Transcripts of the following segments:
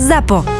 ZAPO.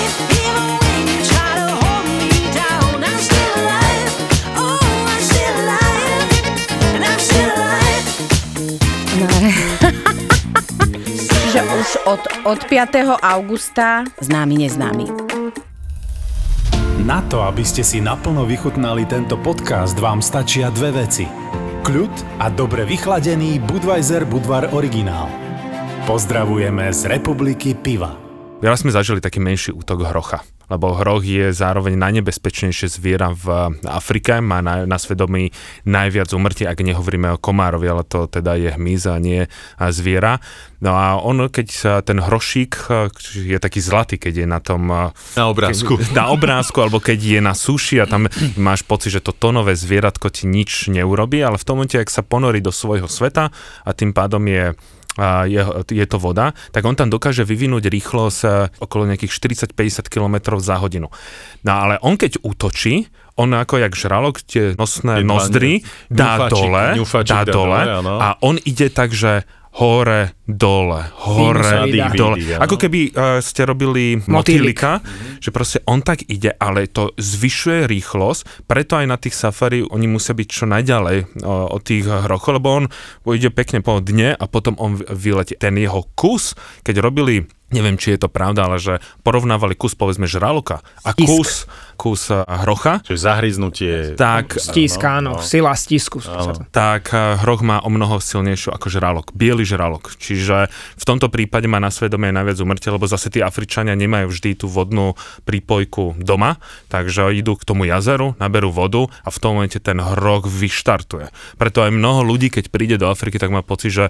No, že už od, od 5. augusta Známy neznámy. Na to, aby ste si naplno vychutnali tento podcast, vám stačia dve veci. Kľud a dobre vychladený Budweiser Budvar originál. Pozdravujeme z Republiky Piva. Raz sme zažili taký menší útok hrocha, lebo hroch je zároveň najnebezpečnejšie zviera v Afrike, má na, na svedomí najviac umrtí, ak nehovoríme o komárovi, ale to teda je hmyz a nie zviera. No a on, keď sa ten hrošík je taký zlatý, keď je na tom... Na obrázku. Keď, na obrázku, alebo keď je na suši a tam máš pocit, že to tonové zvieratko ti nič neurobí, ale v tom momente, ak sa ponorí do svojho sveta a tým pádom je je, je to voda, tak on tam dokáže vyvinúť rýchlosť e, okolo nejakých 40-50 km za hodinu. No ale on keď útočí, on ako jak žralok tie nosné dva nozdry dá dole, dá dole dole, a on ide tak, že hore, dole, hore, Vydých, dole. Ako keby uh, ste robili Motýlik. motýlika, že proste on tak ide, ale to zvyšuje rýchlosť, preto aj na tých safari oni musia byť čo najďalej uh, od tých hrochov, lebo on ide pekne po dne a potom on vyletí. Ten jeho kus, keď robili neviem, či je to pravda, ale že porovnávali kus, povedzme, žraloka a Stisk. kus, kus uh, hrocha, Čiže zahryznutie. tak Stisk, áno, sila stisku. tak eh, hroch má o mnoho silnejšiu ako žralok, biely žralok. Čiže v tomto prípade má na svedomie najviac umrtia, lebo zase tí Afričania nemajú vždy tú vodnú prípojku doma, takže idú k tomu jazeru, naberú vodu a v tom momente ten hroch vyštartuje. Preto aj mnoho ľudí, keď príde do Afriky, tak má pocit, že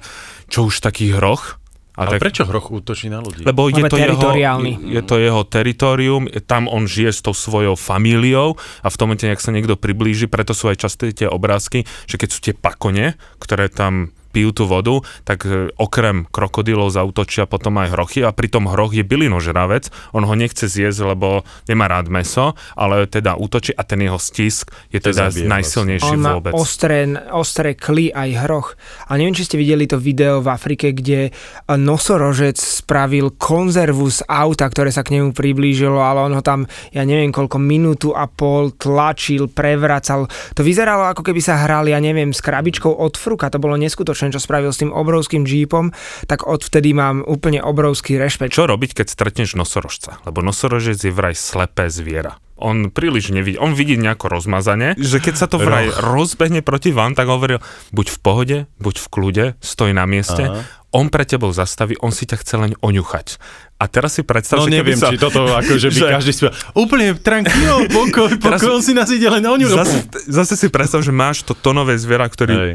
čo už taký hroch? A Ale tak, prečo hroch útočí na ľudí? lebo je to, jeho, teritoriálny. je to jeho teritorium, tam on žije s tou svojou famíliou a v tom momente, ak sa niekto priblíži, preto sú aj časté tie obrázky, že keď sú tie pakone, ktoré tam pijú tú vodu, tak e, okrem krokodilov zautočia potom aj hrochy a pritom hroch je bylinožravec, on ho nechce zjesť, lebo nemá rád meso, ale teda útočí a ten jeho stisk je To teda zabije najsilnejší On má vôbec. ostré, ostré kly aj hroch. A neviem, či ste videli to video v Afrike, kde nosorožec spravil konzervu z auta, ktoré sa k nemu priblížilo, ale on ho tam, ja neviem koľko, minútu a pol tlačil, prevracal. To vyzeralo ako keby sa hrali, ja neviem, s krabičkou od fruka. To bolo neskutočné, čo spravil s tým obrovským jeepom, tak odvtedy mám úplne obrovský rešpekt. Čo robiť, keď stretneš nosorožca? Lebo nosorožec je vraj slepé zviera. On príliš nevidí, on vidí nejako rozmazanie, že keď sa to vraj rozbehne proti vám, tak hovoril, buď v pohode, buď v kľude, stoj na mieste, Aha. On pre tebou zastaví, on si ťa chce len oňuchať. A teraz si predstav, No že neviem, sa... či toto akože by že- každý spel. Úplne tranquilo, pokoj, Teraz- pokoj, on si nás ide len o ňu. Zase, zase si predstav, že máš to tonové zviera, ktorý... Hej.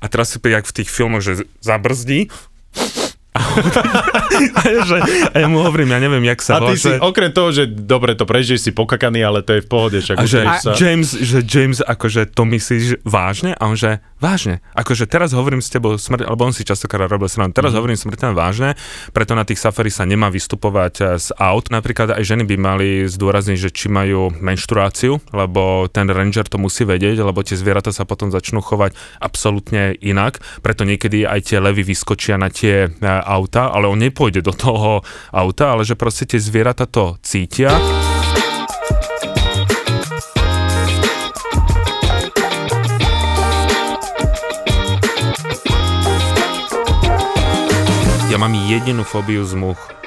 A teraz si jak v tých filmoch, že zabrzdí. A, že, a ja mu hovorím, ja neviem, jak sa A ty si, okrem toho, že dobre, to prežiješ si pokakaný, ale to je v pohode, však A že sa. James, že James akože to myslíš vážne? A on že vážne. Akože teraz hovorím s tebou smrť, alebo on si častokrát robil srandu. Teraz Mhm. hovorím smrteľne vážne, preto na tých safari sa nemá vystupovať eh, z aut. Napríklad aj ženy by mali zdôrazniť, že či majú menštruáciu, lebo ten ranger to musí vedieť, lebo tie zvieratá sa potom začnú chovať absolútne inak. Preto niekedy aj tie levy vyskočia na tie eh, auta, ale on nepôjde do toho auta, ale že proste tie zvieratá to cítia. Ja mám jedinú fóbiu z much.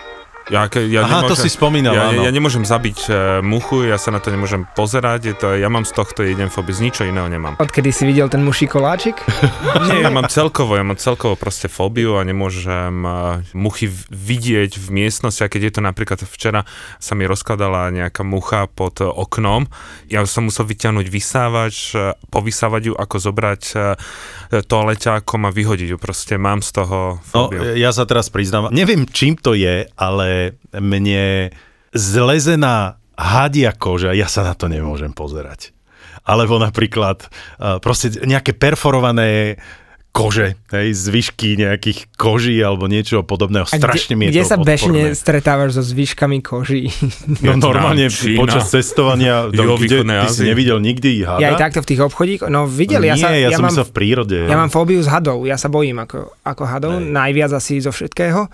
Ja, ja Aha, to si spomínal, ja, áno. ja nemôžem zabiť uh, muchu, ja sa na to nemôžem pozerať, je to, ja mám z tohto jeden fóbiu, z ničo iného nemám. Odkedy si videl ten muší koláčik? Nie, ja mám celkovo, ja mám celkovo proste fóbiu a nemôžem uh, muchy vidieť v miestnosti, a keď je to napríklad včera sa mi rozkladala nejaká mucha pod oknom, ja som musel vyťahnuť vysávač, uh, povysávať ju, ako zobrať uh, toaleťákom a vyhodiť ju, proste mám z toho No, fóbiu. ja sa teraz priznám, neviem čím to je, ale mne zlezená hadia koža, ja sa na to nemôžem pozerať. Alebo napríklad proste nejaké perforované kože, hej, zvyšky nejakých koží alebo niečo podobného. A Strašne mi kde, je kde to sa bežne odporné. stretávaš so zvyškami koží? No normálne Čína, počas cestovania, do, kde juhovýchodnej ty si Ázie. nevidel nikdy hada? Ja aj takto v tých obchodíkoch, no videl, ja Nie, sa, ja, ja, som mám, v prírode. ja mám fóbiu z hadov, ja sa bojím ako, ako hadov, Hej. najviac asi zo všetkého.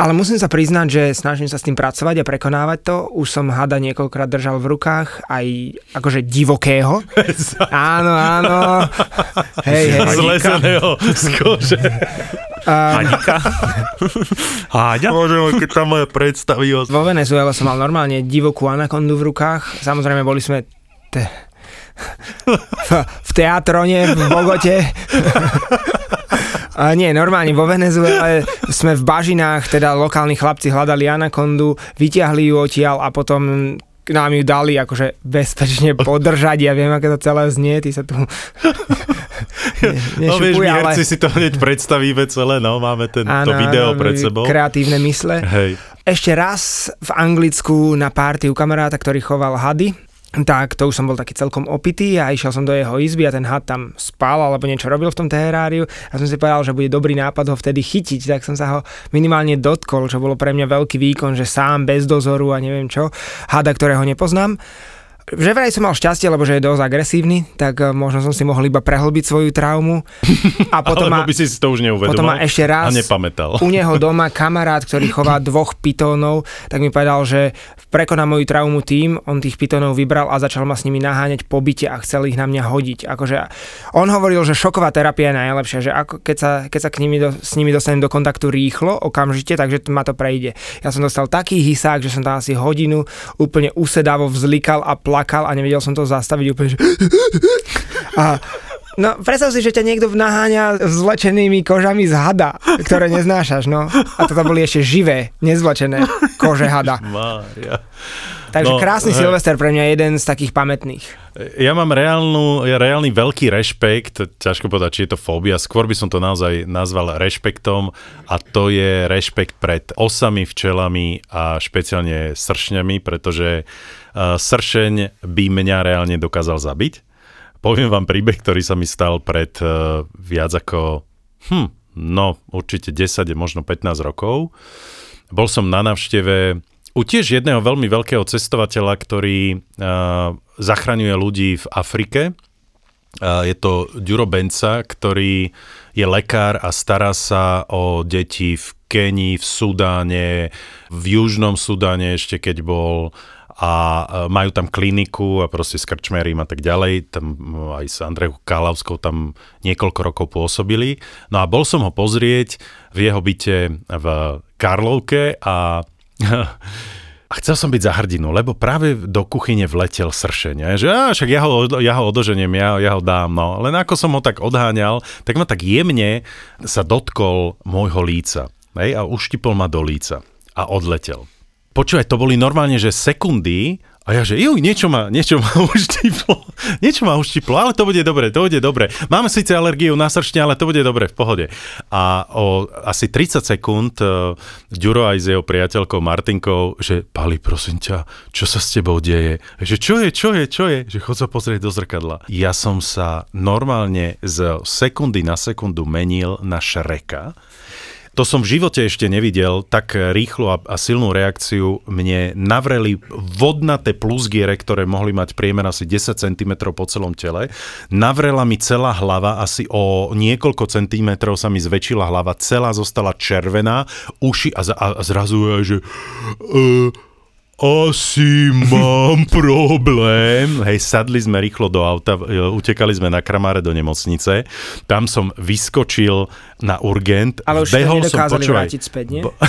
Ale musím sa priznať, že snažím sa s tým pracovať a prekonávať to. Už som hada niekoľkokrát držal v rukách, aj akože divokého. áno, áno. Hej, hej. Zlezeného z kože. Hanika. Háďa? Bože môj, keď tá moja predstavivosť. Vo Venezuele som mal normálne divokú anakondu v rukách. Samozrejme, boli sme te, v, v teatrone v Bogote. A nie, normálne vo Venezuele sme v bažinách, teda lokálni chlapci hľadali anakondu, vyťahli ju odtiaľ a potom nám ju dali akože bezpečne podržať. Ja viem, aké to celé znie, ty sa tu ne, No vieš, my ale... si to hneď predstavíme celé, no, máme ten, to video pred sebou. Kreatívne mysle. Hej. Ešte raz v Anglicku na párty u kamaráta, ktorý choval hady, tak to už som bol taký celkom opitý a išiel som do jeho izby a ten had tam spal alebo niečo robil v tom teráriu a som si povedal, že bude dobrý nápad ho vtedy chytiť, tak som sa ho minimálne dotkol, čo bolo pre mňa veľký výkon, že sám bez dozoru a neviem čo, hada, ktorého nepoznám. Že vraj som mal šťastie, lebo že je dosť agresívny, tak eh, možno som si mohol iba prehlbiť svoju traumu. A potom Alebo ma, by si to už neuvedomal potom ma ešte raz a nepamätal. u neho doma kamarát, ktorý chová dvoch pitónov, tak mi povedal, že prekoná moju traumu tým, on tých pitónov vybral a začal ma s nimi naháňať po byte a chcel ich na mňa hodiť. Akože on hovoril, že šoková terapia je najlepšia, že ako keď sa, keď sa k nimi do, s nimi dostanem do kontaktu rýchlo, okamžite, takže ma to prejde. Ja som dostal taký hysák, že som tam asi hodinu úplne usedavo vzlikal a plakal a nevedel som to zastaviť úplne, že... A No, predstav si, že ťa niekto naháňa zvlečenými kožami z hada, ktoré neznášaš, no. A toto boli ešte živé, nezvlečené kože hada. Mária. Takže No, krásny hej. Silvester pre mňa jeden z takých pamätných. Ja mám reálnu, ja reálny veľký rešpekt, ťažko povedať, či je to fóbia, skôr by som to naozaj nazval rešpektom a to je rešpekt pred osami, včelami a špeciálne sršňami, pretože sršeň by mňa reálne dokázal zabiť. Poviem vám príbeh, ktorý sa mi stal pred uh, viac ako, hm, no určite 10, možno 15 rokov. Bol som na návšteve u tiež jedného veľmi veľkého cestovateľa, ktorý uh, zachraňuje ľudí v Afrike. Uh, je to Duro Benca, ktorý je lekár a stará sa o deti v Kenii, v Sudáne, v Južnom Sudáne ešte keď bol a e, majú tam kliniku a proste s krčmerím a tak ďalej. Tam m, aj s Andrejou Kálavskou tam niekoľko rokov pôsobili. No a bol som ho pozrieť v jeho byte v Karlovke a a chcel som byť za hrdinu, lebo práve do kuchyne vletel sršeň. a Že á, však ja ho, ja ho odoženiem, ja, ja ho dám. No. Len ako som ho tak odháňal, tak ma tak jemne sa dotkol môjho líca. Hej, a uštipol ma do líca. A odletel. Počúvaj, to boli normálne, že sekundy a ja, že juj, niečo ma, niečo ma uštiplo, niečo ma uštiplo, ale to bude dobre, to bude dobre. Máme síce alergiu na sršne, ale to bude dobre, v pohode. A o asi 30 sekúnd uh, Ďuro aj s jeho priateľkou Martinkou, že Pali, prosím ťa, čo sa s tebou deje? Že čo je, čo je, čo je? Že chod sa pozrieť do zrkadla. Ja som sa normálne z sekundy na sekundu menil na Šreka. To som v živote ešte nevidel, tak rýchlo a, a silnú reakciu. Mne navreli vodnaté plusgiere, ktoré mohli mať priemer asi 10 cm po celom tele. Navrela mi celá hlava, asi o niekoľko centimetrov sa mi zväčšila hlava, celá zostala červená, uši a, za, a zrazu je, že... Uh, asi mám problém. Hej, sadli sme rýchlo do auta, e, utekali sme na kramáre do nemocnice. Tam som vyskočil na urgent. Ale už to Behol som, počúvaj, vrátiť späť, nie? Bo-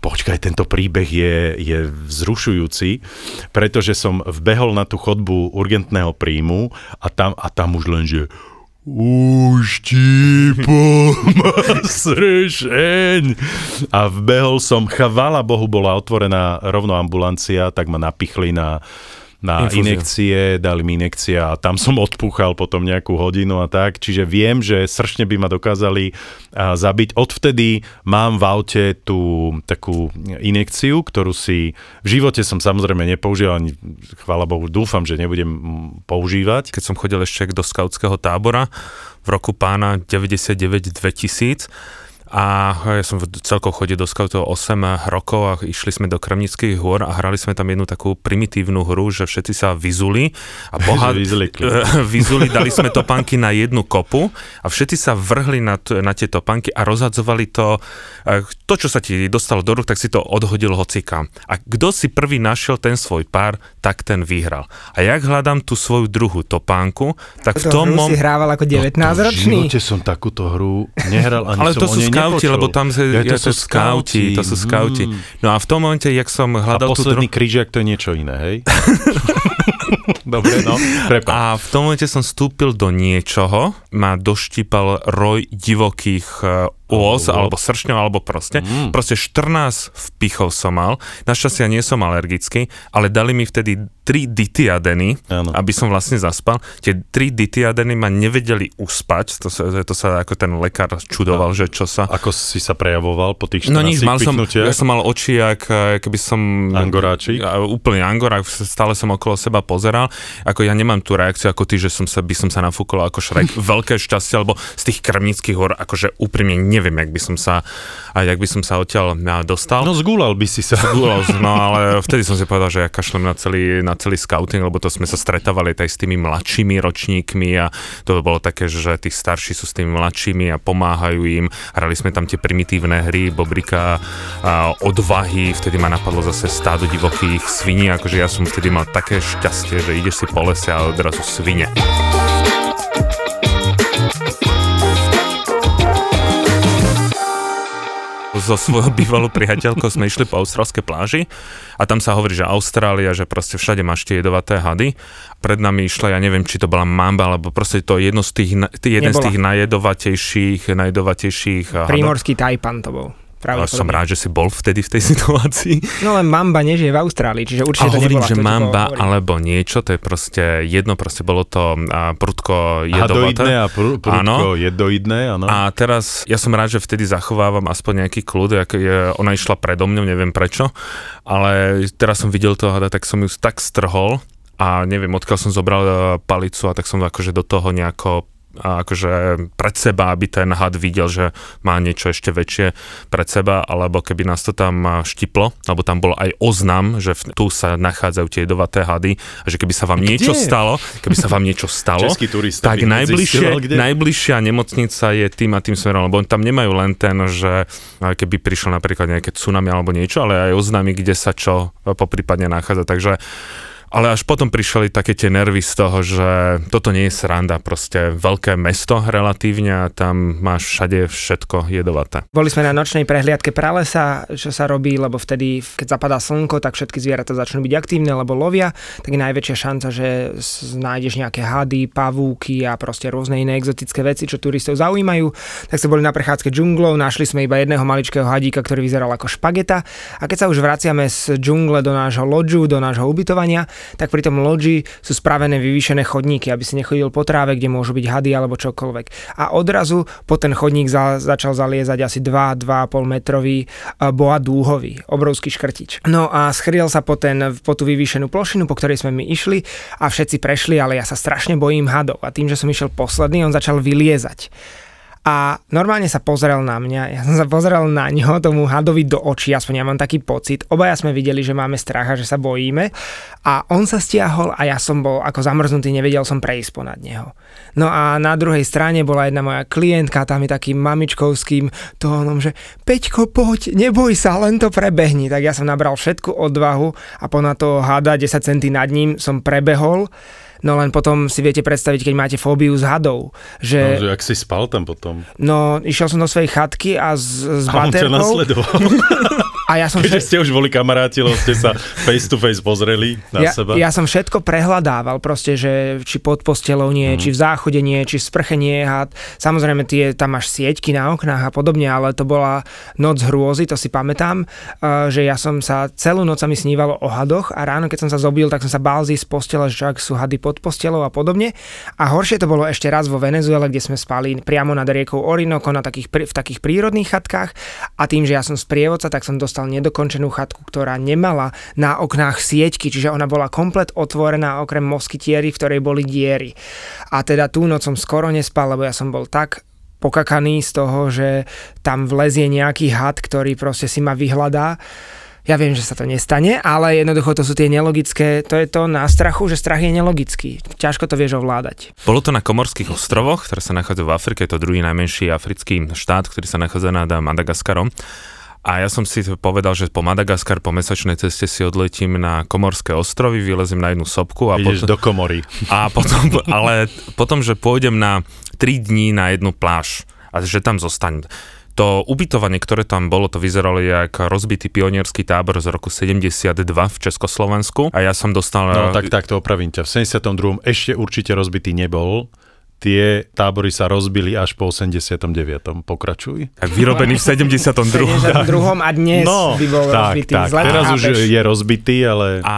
Počkaj, tento príbeh je, je vzrušujúci, pretože som vbehol na tú chodbu urgentného príjmu a tam, a tam už len, že uštipol ma srešeň. A vbehol som, chvala Bohu, bola otvorená rovno ambulancia, tak ma napichli na na Infúziu. inekcie, dali mi inekcie a tam som odpúchal potom nejakú hodinu a tak, čiže viem, že sršne by ma dokázali a, zabiť. Odvtedy mám v aute tú takú inekciu, ktorú si v živote som samozrejme nepoužil, ani chvála Bohu, dúfam, že nebudem používať. keď som chodil ešte do skautského tábora v roku pána 99-2000 a ja som v- celkovo chodil do skautov 8 rokov a išli sme do Kremnických hôr a hrali sme tam jednu takú primitívnu hru, že všetci sa vyzuli a boha... Vyzuli, dali sme topánky na jednu kopu a všetci sa vrhli na, t- na tie topánky a rozhadzovali to, eh, to, čo sa ti dostalo do rúk, tak si to odhodil hocikam. A kto si prvý našiel ten svoj pár, tak ten vyhral. A jak hľadám tú svoju druhú topánku, tak v To tom hru mom... si hrával ako V 19-ročný. živote som takúto hru nehral, ani Ale som to o nej skauti, nepočul. lebo tam sa, ja, ja, to sú skauti, to sú skauti. Mm. No a v tom momente, jak som A hľadal tú posledný dru- krížiak to je niečo iné, hej? Dobre, no. Prepáč. a v tom momente som vstúpil do niečoho, ma doštípal roj divokých ôz, Alebo- alebo sršňov, alebo proste. Mm. Proste 14 vpichov som mal. Našťastie ja nie som alergický, ale dali mi vtedy 3 ditiadeny, Áno. aby som vlastne zaspal. Tie 3 ditiadeny ma nevedeli uspať, to sa, to sa ako ten lekár čudoval, že čo sa... Ako si sa prejavoval po tých 14 No nič, mal som, ja som mal oči, eh, keby som... Angoráčik? A, úplne angorák, stále som okolo seba pozeral. Ako ja nemám tú reakciu ako ty, že som sa, by som sa nafúkol ako šrek. Veľké šťastie, lebo z tých krvnických hor, akože úprimne neviem, jak by som sa, jak by som sa odtiaľ dostal. No zgúlal by si sa. Gulos, no ale vtedy som si povedal, že ja kašlem na celý, na celý scouting, lebo to sme sa stretávali aj s tými mladšími ročníkmi a to bolo také, že tí starší sú s tými mladšími a pomáhajú im. Hrali sme tam tie primitívne hry, Bobrika a odvahy, vtedy ma napadlo zase stádo divokých sviní, akože ja som vtedy mal také šťastie, že ideš si po lese a odrazu svine. So svojou bývalou priateľkou sme išli po austrálskej pláži a tam sa hovorí, že Austrália, že proste všade máš tie jedovaté hady. Pred nami išla, ja neviem, či to bola mamba, alebo proste to jedno z tých, jeden z Nebola. tých najjedovatejších, najjedovatejších hadov. Primorský tajpan to bol. Ale som Pravdepodobne. rád, že si bol vtedy v tej situácii. No len mamba nežije v Austrálii, čiže A určite to hovorím, nebola. že to, mamba alebo niečo, to je proste jedno, proste bolo to a, prudko jedovaté. Hadoidné a prú, prúdko Áno. jedoidné, áno. A teraz ja som rád, že vtedy zachovávam aspoň nejaký kľud, jak je, ona išla predo mňou, neviem prečo, ale teraz som videl toho hada, tak som ju tak strhol a neviem, odkiaľ som zobral e, palicu a tak som akože do toho nejako a akože pred seba, aby ten had videl, že má niečo ešte väčšie pred seba, alebo keby nás to tam a, štiplo, alebo tam bol aj oznam, že v, tu sa nachádzajú tie jedovaté hady a že keby sa vám niečo Kde? stalo, keby sa vám niečo stalo, tak najbližšie, najbližšia nemocnica je tým a tým smerom, lebo tam nemajú len ten, že a keby prišlo napríklad nejaké tsunami alebo niečo, ale aj oznámy, kde sa čo e, poprípadne nachádza. Takže ale až potom prišli také tie nervy z toho, že toto nie je sranda, proste veľké mesto relatívne a tam máš všade všetko jedovaté. Boli sme na nočnej prehliadke pralesa, čo sa robí, lebo vtedy, keď zapadá slnko, tak všetky zvieratá začnú byť aktívne, lebo lovia, tak je najväčšia šanca, že nájdeš nejaké hady, pavúky a proste rôzne iné exotické veci, čo turistov zaujímajú. Tak sme boli na prechádzke džunglou, našli sme iba jedného maličkého hadíka, ktorý vyzeral ako špageta a keď sa už vraciame z džungle do nášho lodžu, do nášho ubytovania, tak pri tom lodži sú spravené vyvýšené chodníky, aby si nechodil po tráve, kde môžu byť hady alebo čokoľvek. A odrazu po ten chodník za, začal zaliezať asi 2-2,5 metrový eh, boa dúhový, obrovský škrtič. No a schrýl sa po, ten, po tú vyvýšenú plošinu, po ktorej sme my išli a všetci prešli, ale ja sa strašne bojím hadov. A tým, že som išiel posledný, on začal vyliezať a normálne sa pozrel na mňa, ja som sa pozrel na ňo, tomu hadovi do očí, aspoň ja mám taký pocit. Obaja sme videli, že máme strach a že sa bojíme a on sa stiahol a ja som bol ako zamrznutý, nevedel som prejsť ponad neho. No a na druhej strane bola jedna moja klientka, tam je takým mamičkovským tónom, že Peťko, poď, neboj sa, len to prebehni. Tak ja som nabral všetku odvahu a ponad toho hada 10 centí nad ním som prebehol. No len potom si viete predstaviť, keď máte fóbiu z hadov, No, že že ak si spal tam potom. No, išiel som do svojej chatky a s, s A on ťa baterkou nasledoval. A ja som Keďže všet- ste už boli kamaráti, lebo ste sa face to face pozreli na ja, seba. ja som všetko prehľadával, proste, že či pod postelou nie, Mhm. či v záchode nie, či v sprche nie. A samozrejme, tie, tam máš sieťky na oknách a podobne, ale to bola noc hrôzy, to si pamätám, uh, že ja som sa celú noc sa mi snívalo o hadoch a ráno, keď som sa zobil, tak som sa bál z postele, že ak sú hady pod postelou a podobne. A horšie to bolo ešte raz vo Venezuele, kde sme spali priamo nad riekou Orinoco na takých, v takých prírodných chatkách a tým, že ja som sprievodca, tak som dostal nedokončenú chatku, ktorá nemala na oknách sieťky, čiže ona bola komplet otvorená okrem moskytiery, v ktorej boli diery. A teda tú noc som skoro nespal, lebo ja som bol tak pokakaný z toho, že tam vlezie nejaký had, ktorý proste si ma vyhľadá. Ja viem, že sa to nestane, ale jednoducho to sú tie nelogické, to je to na strachu, že strach je nelogický. Ťažko to vieš ovládať. Bolo to na Komorských ostrovoch, ktoré sa nachádzajú v Afrike, je to druhý najmenší africký štát, ktorý sa nachádza nad Madagaskarom. A ja som si povedal, že po Madagaskar, po mesačnej ceste si odletím na Komorské ostrovy, vylezím na jednu sopku a Ideš potom, do komory. a potom, ale potom, že pôjdem na 3 dní na jednu pláž a že tam zostanem. To ubytovanie, ktoré tam bolo, to vyzeralo jak rozbitý pionierský tábor z roku 72 v Československu a ja som dostal... No tak takto opravím ťa. V 72. ešte určite rozbitý nebol. Tie tábory sa rozbili až po 89. Pokračuj. tak vyrobený v 72. 72. a dnes by bol tak, rozbitý. tak. Zle to Teraz už chápeš. je rozbitý, ale... A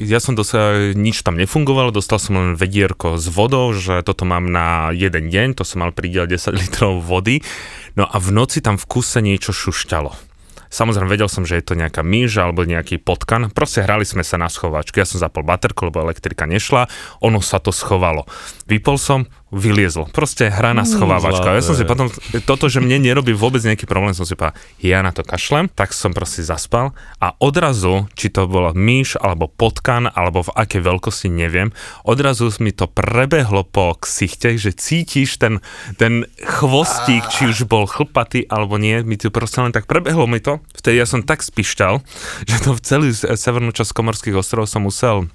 ja som dostal, nič tam nefungovalo, dostal som len vedierko s vodou, že toto mám na jeden deň, to som mal prideliť 10 litrov vody. No a v noci tam v kuse niečo šušťalo. Samozrejme, vedel som, že je to nejaká myš alebo nejaký potkan. Proste hrali sme sa na schovačku. Ja som zapol baterku, lebo elektrika nešla. Ono sa to schovalo. Vypol som, vyliezol. Proste hra na schovávačka. Ja som si potom, toto, že mne nerobí vôbec nejaký problém, som si povedal, ja na to kašlem, tak som proste zaspal a odrazu, či to bola myš, alebo potkan, alebo v akej veľkosti, neviem, odrazu mi to prebehlo po ksichte, že cítiš ten, ten chvostík, či už bol chlpatý, alebo nie, mi to proste len tak prebehlo mi to. Vtedy ja som tak spišťal, že to v celý severnú časť Komorských ostrovov som musel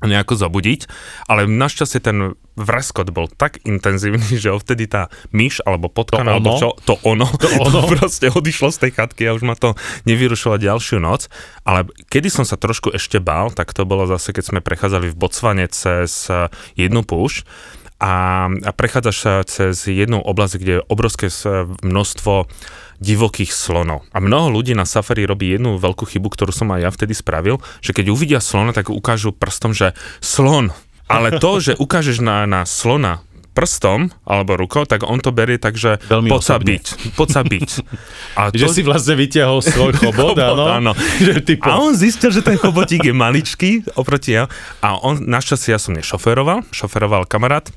nejako zabudiť, ale našťastie ten vreskot bol tak intenzívny, že vtedy tá myš alebo potkan, To alebo čo, to ono, to ono? proste odišlo z tej chatky a už ma to nevyrušilo ďalšiu noc. Ale kedy som sa trošku ešte bál, tak to bolo zase, keď sme prechádzali v Botsvane cez eh, jednu púšť a, a prechádzaš sa cez jednu oblasť, kde je obrovské množstvo divokých slonov. A mnoho ľudí na safari robí jednu veľkú chybu, ktorú som aj ja vtedy spravil, že keď uvidia slona, tak ukážu prstom, že slon. Ale to, že ukážeš na, na slona prstom alebo rukou, tak on to berie tak, že Veľmi poď sa byť. Poď sa byť. A Že si vlastne vyťahol svoj chobot, áno? áno. Že A on zistil, že ten chobotík je maličký oproti ja. A on, našťastie ja som nešoferoval, šoferoval kamarát.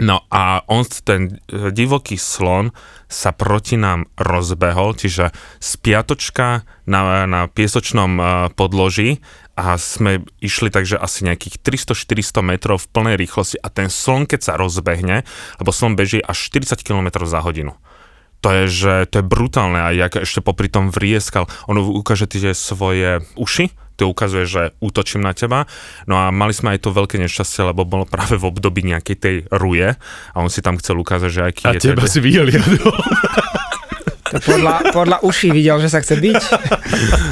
No a on, ten e, divoký slon sa proti nám rozbehol, čiže z piatočka na, na piesočnom e, podloží a sme išli takže asi nejakých 300-400 metrov v plnej rýchlosti a ten slon, keď sa rozbehne, lebo slon beží až 40 km za hodinu to je, že to je brutálne a jak ešte popri tom vrieskal, on ukáže tie svoje uši, to ukazuje, že útočím na teba. No a mali sme aj to veľké nešťastie, lebo bolo práve v období nejakej tej ruje a on si tam chcel ukázať, že aký a je teba teda- si vyjeliadol. To podľa, podľa uší videl, že sa chce byť.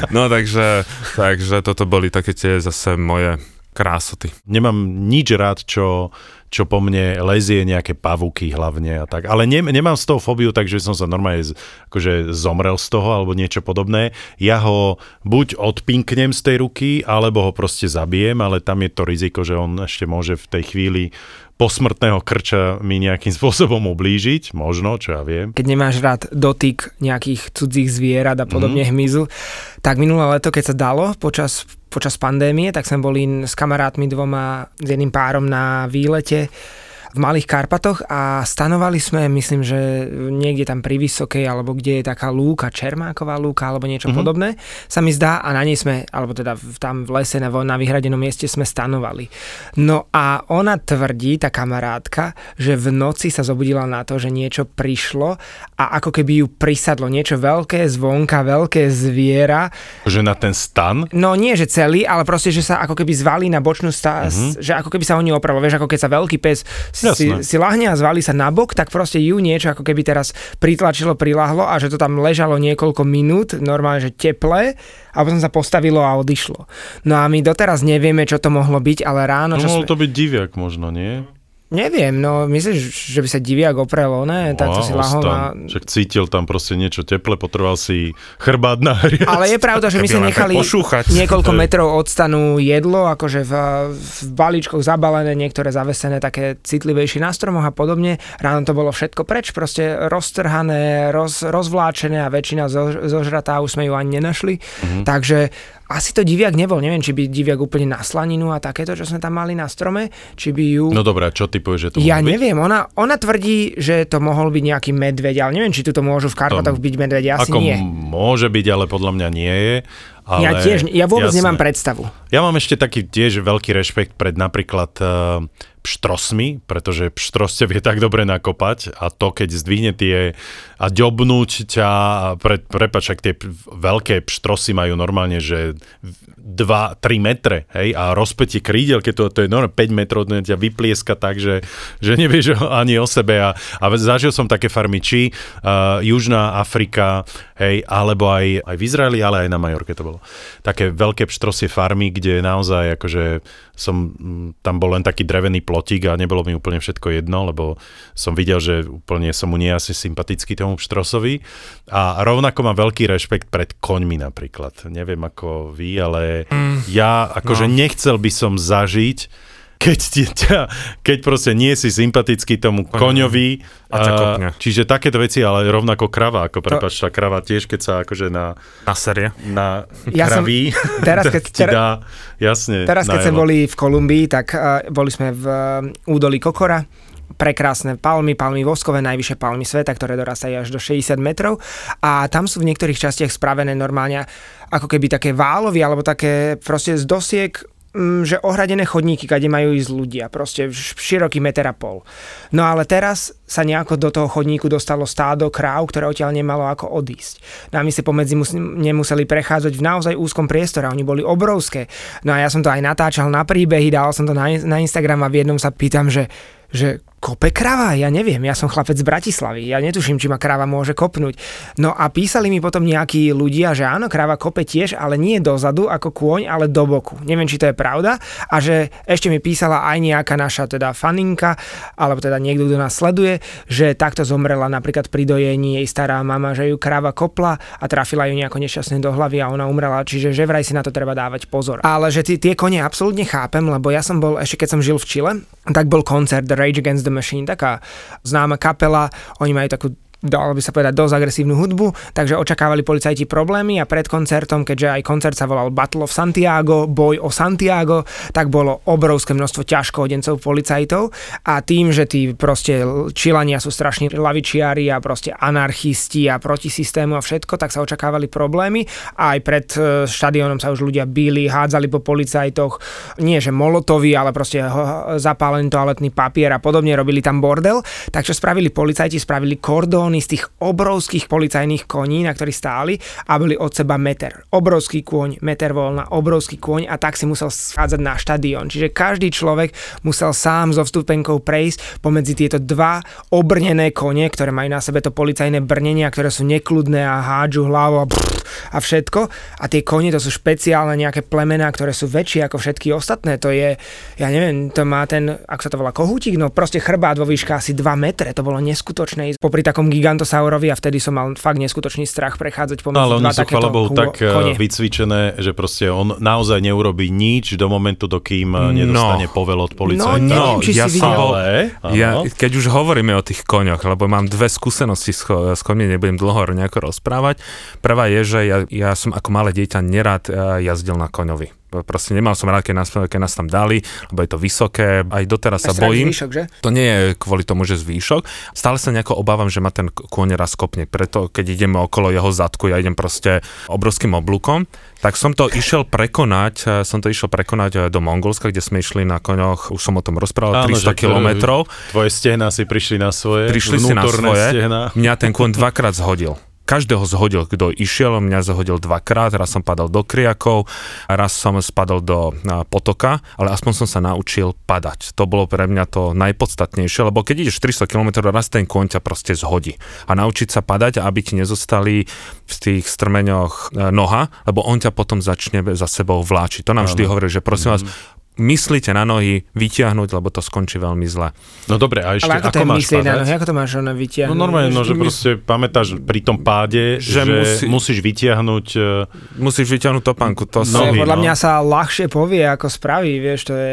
No takže, takže toto boli také tie zase moje krásoty. Nemám nič rád, čo, čo po mne lezie nejaké pavúky hlavne a tak. Ale ne, nemám z toho fóbiu, takže som sa normálne z, akože zomrel z toho alebo niečo podobné. Ja ho buď odpinknem z tej ruky, alebo ho proste zabijem, ale tam je to riziko, že on ešte môže v tej chvíli posmrtného krča mi nejakým spôsobom ublížiť, možno, čo ja viem. keď nemáš rád dotyk nejakých cudzích zvierat a podobne mm. hmyzu, tak minulé leto, keď sa dalo počas, počas pandémie, tak sme boli s kamarátmi dvoma, s jedným párom na výlete v Malých Karpatoch a stanovali sme, myslím, že niekde tam pri Vysokej, alebo kde je taká lúka, Čermáková lúka, alebo niečo mm-hmm. podobné, sa mi zdá, a na nej sme, alebo teda tam v lese na, na vyhradenom mieste sme stanovali. No a ona tvrdí, tá kamarátka, že v noci sa zobudila na to, že niečo prišlo a ako keby ju prisadlo niečo veľké zvonka, veľké zviera, Že na ten stan, No nie, že celý, ale proste, že sa ako keby zvalí na bočnú sta- mm-hmm. že ako keby sa o ňu opravilo. Vieš, ako keď sa veľký pes si, Jasné. si lahne a zvali sa na bok, tak proste ju niečo ako keby teraz pritlačilo, priláhlo a že to tam ležalo niekoľko minút, normálne, že teple a potom sa postavilo a odišlo. No a my doteraz nevieme, čo to mohlo byť, ale ráno, No, čo mohol sme... to byť diviak možno, nie? Neviem, no myslíš, že by sa diviak oprel, ne? Tak to si lahol na... Však cítil tam proste niečo teple, potreboval si chrbát nahriať. Ale je pravda, že my sme nechali pošúchať. niekoľko metrov od stanu jedlo, akože v, v balíčkoch zabalené, niektoré zavesené také citlivejšie na stromoch a podobne. Ráno to bolo všetko preč, proste roztrhané, roz, rozvláčené a väčšina zo, zožratá, už sme ju ani nenašli. Mhm. Takže asi to diviak nebol, neviem, či by diviak úplne na slaninu a takéto, čo sme tam mali na strome, či by ju... No dobré, a čo ty povieš, že to Ja byť? neviem, ona, ona tvrdí, že to mohol byť nejaký medveď, ale neviem, či tu to môžu v Karpatoch byť medveď, asi Ako nie. môže byť, ale podľa mňa nie je. Ale, Ja tiež, ja vôbec jasné. nemám predstavu. Ja mám ešte taký tiež veľký rešpekt pred napríklad uh, pštrosmi, pretože pštrostev je tak dobre nakopať a to, keď zdvihne tie a ďobnúť ťa, a pre, prepač, ak tie veľké pštrosy majú normálne, že 2-3 metre, hej, a rozpetie krídel, keď to, to je normálne 5 metrov, ťa vyplieska tak, že, že nevieš ani o sebe a, a zažil som také farmy, či uh, Južná Afrika, hej, alebo aj, aj v Izraeli, ale aj na Majorke to bolo. Také veľké pštrosie farmy, kde naozaj akože som, tam bol len taký drevený plotík a nebolo mi úplne všetko jedno, lebo som videl, že úplne som mu nie asi sympatický tomu pštrosovi a rovnako mám veľký rešpekt pred koňmi napríklad. Neviem ako vy, ale mm, ja akože no. nechcel by som zažiť keď, ti, ťa, keď proste nie si sympatický tomu koňovi. A ťa kopne. čiže takéto veci, ale rovnako krava, ako prepač, tá krava tiež, keď sa akože na, Na série. na Ja som- kraví, teraz, keď- tera- dá, jasne, Teraz, keď sme boli v Kolumbii, tak uh, boli sme v uh, údolí Kokora, prekrásne palmy, palmy voskové, najvyššie palmy sveta, ktoré dorastajú až do 60 metrov a tam sú v niektorých častiach spravené normálne ako keby také válovy alebo také proste z dosiek mm, že ohradené chodníky, kde majú ísť ľudia, proste široký meter a pol. No ale teraz sa nejako do toho chodníku dostalo stádo kráv, ktoré odtiaľ nemalo ako odísť. No a my si pomedzi mus- nemuseli prechádzať v naozaj úzkom priestore, oni boli obrovské. No a ja som to aj natáčal na príbehy, dal som to na, na Instagram a v jednom sa pýtam, že že kope krava? Ja neviem, ja som chlapec z Bratislavy, ja netuším, či ma krava môže kopnúť. No a písali mi potom nejakí ľudia, že áno, krava kope tiež, ale nie dozadu ako kôň, ale do boku. Neviem, či to je pravda a že ešte mi písala aj nejaká naša teda faninka, alebo teda niekto, kto nás sleduje, že takto zomrela napríklad pri dojení jej stará mama, že ju krava kopla a trafila ju nejako nešťastne do hlavy a ona umrela, čiže že vraj si na to treba dávať pozor. Ale že tie kone absolútne chápem, lebo ja som bol, ešte keď som žil v Čile, tak bol koncert Rage Against the Machine, taká známa kapela, oni majú takú dalo by sa povedať, dosť agresívnu hudbu, takže očakávali policajti problémy a pred koncertom, keďže aj koncert sa volal Battle of Santiago, boj o Santiago, tak bolo obrovské množstvo ťažkohodencov policajtov a tým, že tí proste čilania sú strašne lavičiari a proste anarchisti a proti systému a všetko, tak sa očakávali problémy a aj pred e, štadiónom sa už ľudia bíli, hádzali po policajtoch, nie že molotovi, ale proste zapálený toaletný papier a podobne, robili tam bordel, takže spravili policajti, spravili kordón z tých obrovských policajných koní, na ktorých stáli a boli od seba meter. Obrovský kôň, meter voľna, obrovský kôň a tak si musel schádzať na štadión. Čiže každý človek musel sám so vstupenkou prejsť pomedzi tieto dva obrnené kone, ktoré majú na sebe to policajné brnenia, ktoré sú nekludné a hádžu hlavu a, brrr, a všetko. A tie kone to sú špeciálne nejaké plemená, ktoré sú väčšie ako všetky ostatné. To je, ja neviem, to má ten, ako sa to volá, kohútik, no proste chrbát vo výške asi 2 metre. To bolo neskutočné popri takom gigantosaurovi a vtedy som mal fakt neskutočný strach prechádzať pomedzi No, ale oni sú, takéto chvala Bohu, kô- tak eh, kone. vycvičené, že proste on naozaj neurobí nič do momentu, dokým no. nedostane povel od policajta. No, neviem, či ja si videl. bol, ja, keď už hovoríme o tých koňoch, lebo mám dve skúsenosti s, cho- s koňmi, nebudem dlho nejako rozprávať. Prvá je, že ja, ja som ako malé dieťa nerád eh, jazdil na koňovi. Proste nemal som rád, keď nás, keď nás tam dali, lebo je to vysoké. Aj doteraz sa Strach bojím. zvýšok, že? To nie je kvôli tomu, že zvýšok. Stále sa nejako obávam, že ma ten kôň raz kopne. Preto, keď ideme okolo jeho zadku, ja idem proste obrovským oblúkom. Tak som to išiel prekonať, eh, som to išiel prekonať eh, do Mongolska, kde sme išli na koňoch, už som o tom rozprával, Áno, 300 že to- kilometrov. Tvoje stehna si prišli na svoje, Prišli si na svoje. stehna. Mňa ten kôň dvakrát zhodil. Každého zhodil, kto išiel, mňa zhodil dvakrát, raz som padal do kriakov, raz som spadol do potoka, ale aspoň som sa naučil padať. To bolo pre mňa to najpodstatnejšie, lebo keď ideš 400 km, raz ten kôň ťa proste zhodí. A naučiť sa padať, aby ti nezostali v tých strmeňoch e, noha, lebo on ťa potom začne za sebou vláčiť. To nám vždy hovorí, že prosím vás, myslíte na nohy vytiahnuť, lebo to skončí veľmi zle. No dobre, a ešte Ale ako to ako máš myslieť na nohy? Ako to máš ona vytiahnuť? No normálne, no, že My- proste pamätáš pri tom páde, že, Že musí- musíš vytiahnuť... e, Musíš vyťahnuť topánku, to nohy, podľa no. mňa sa ľahšie povie, ako spraví, vieš, to je...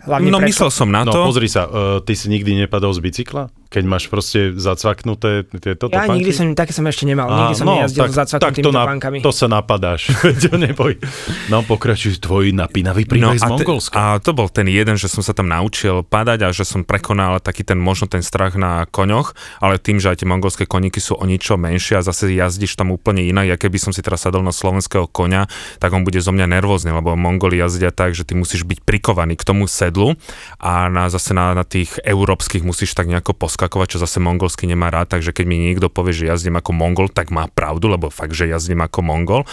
Hlavne No preto- myslel som na No to. pozri sa, uh, ty si nikdy nepadol z bicykla? Keď máš proste zacvaknuté tieto Ja topánky? nikdy som, také som ešte nemal, nikdy som nejazdil s zacvaknutými to, na- topánkami. to sa napadáš, veď neboj. No pokračuj tvoj napínavý príbeh z a, te- Mongolska. a to bol ten jeden, že som sa tam naučil padať a že som prekonal taký ten možno ten strach na koňoch, ale tým, že aj tie mongolské koníky sú o ničo menšie a zase jazdíš tam úplne inak, ja keby som si teraz sadol na slovenského koňa, tak on bude zo mňa nervózny, lebo Mongoli jazdia tak, že ty musíš byť prikovaný k tomu sedlu a na, zase na, na tých európskych musíš tak nejako poskakovať, čo zase mongolsky nemá rád, takže keď mi niekto povie, že jazdím ako Mongol, tak má pravdu, lebo fakt, že jazdím ako Mongol.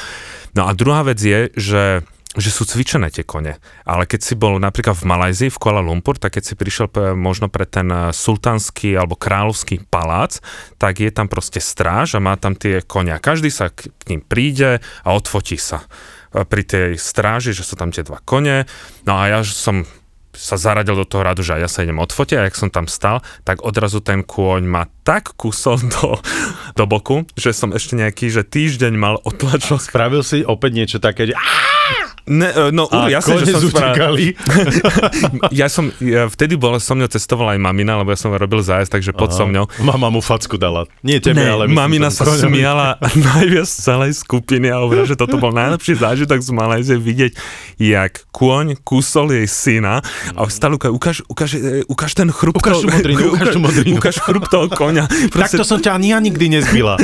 No a druhá vec je, že že sú cvičené tie kone. Ale keď si bol napríklad v Malajzii, v Kuala Lumpur, tak keď si prišiel možno pre ten eh, sultánsky alebo kráľovský palác, tak je tam proste stráž a má tam tie konia. Každý sa k ním príde a odfotí sa eh, pri tej stráži, že sú tam tie dva kone. No a ja som sa zaradil do toho radu, že ja sa idem odfotiť a jak som tam stal, tak odrazu ten kôň ma tak kusol do, do boku, že som ešte nejaký, že týždeň mal otlačok. Spravil si opäť niečo také, že Ne, e, no, a uh, jasne, že som zutekali. ja som, ja vtedy bola so mňou cestovala aj mamina, lebo ja som robil zájazd, takže pod so mňou. Mama mu facku dala. Nie tebe, Ne, ale mamina sa koňovi. smiala najviac z celej skupiny a hovorila, že toto bol najlepší zážitok z Malajzie vidieť, jak kôň kusol jej syna a stále ukáž, ukáž, ukáž, e, ukáž ten chrup Ukáž tú modrinu, ukáž tú modrinu. ukáž chrup toho koňa. Takto som ťa ani ja nikdy nezbila.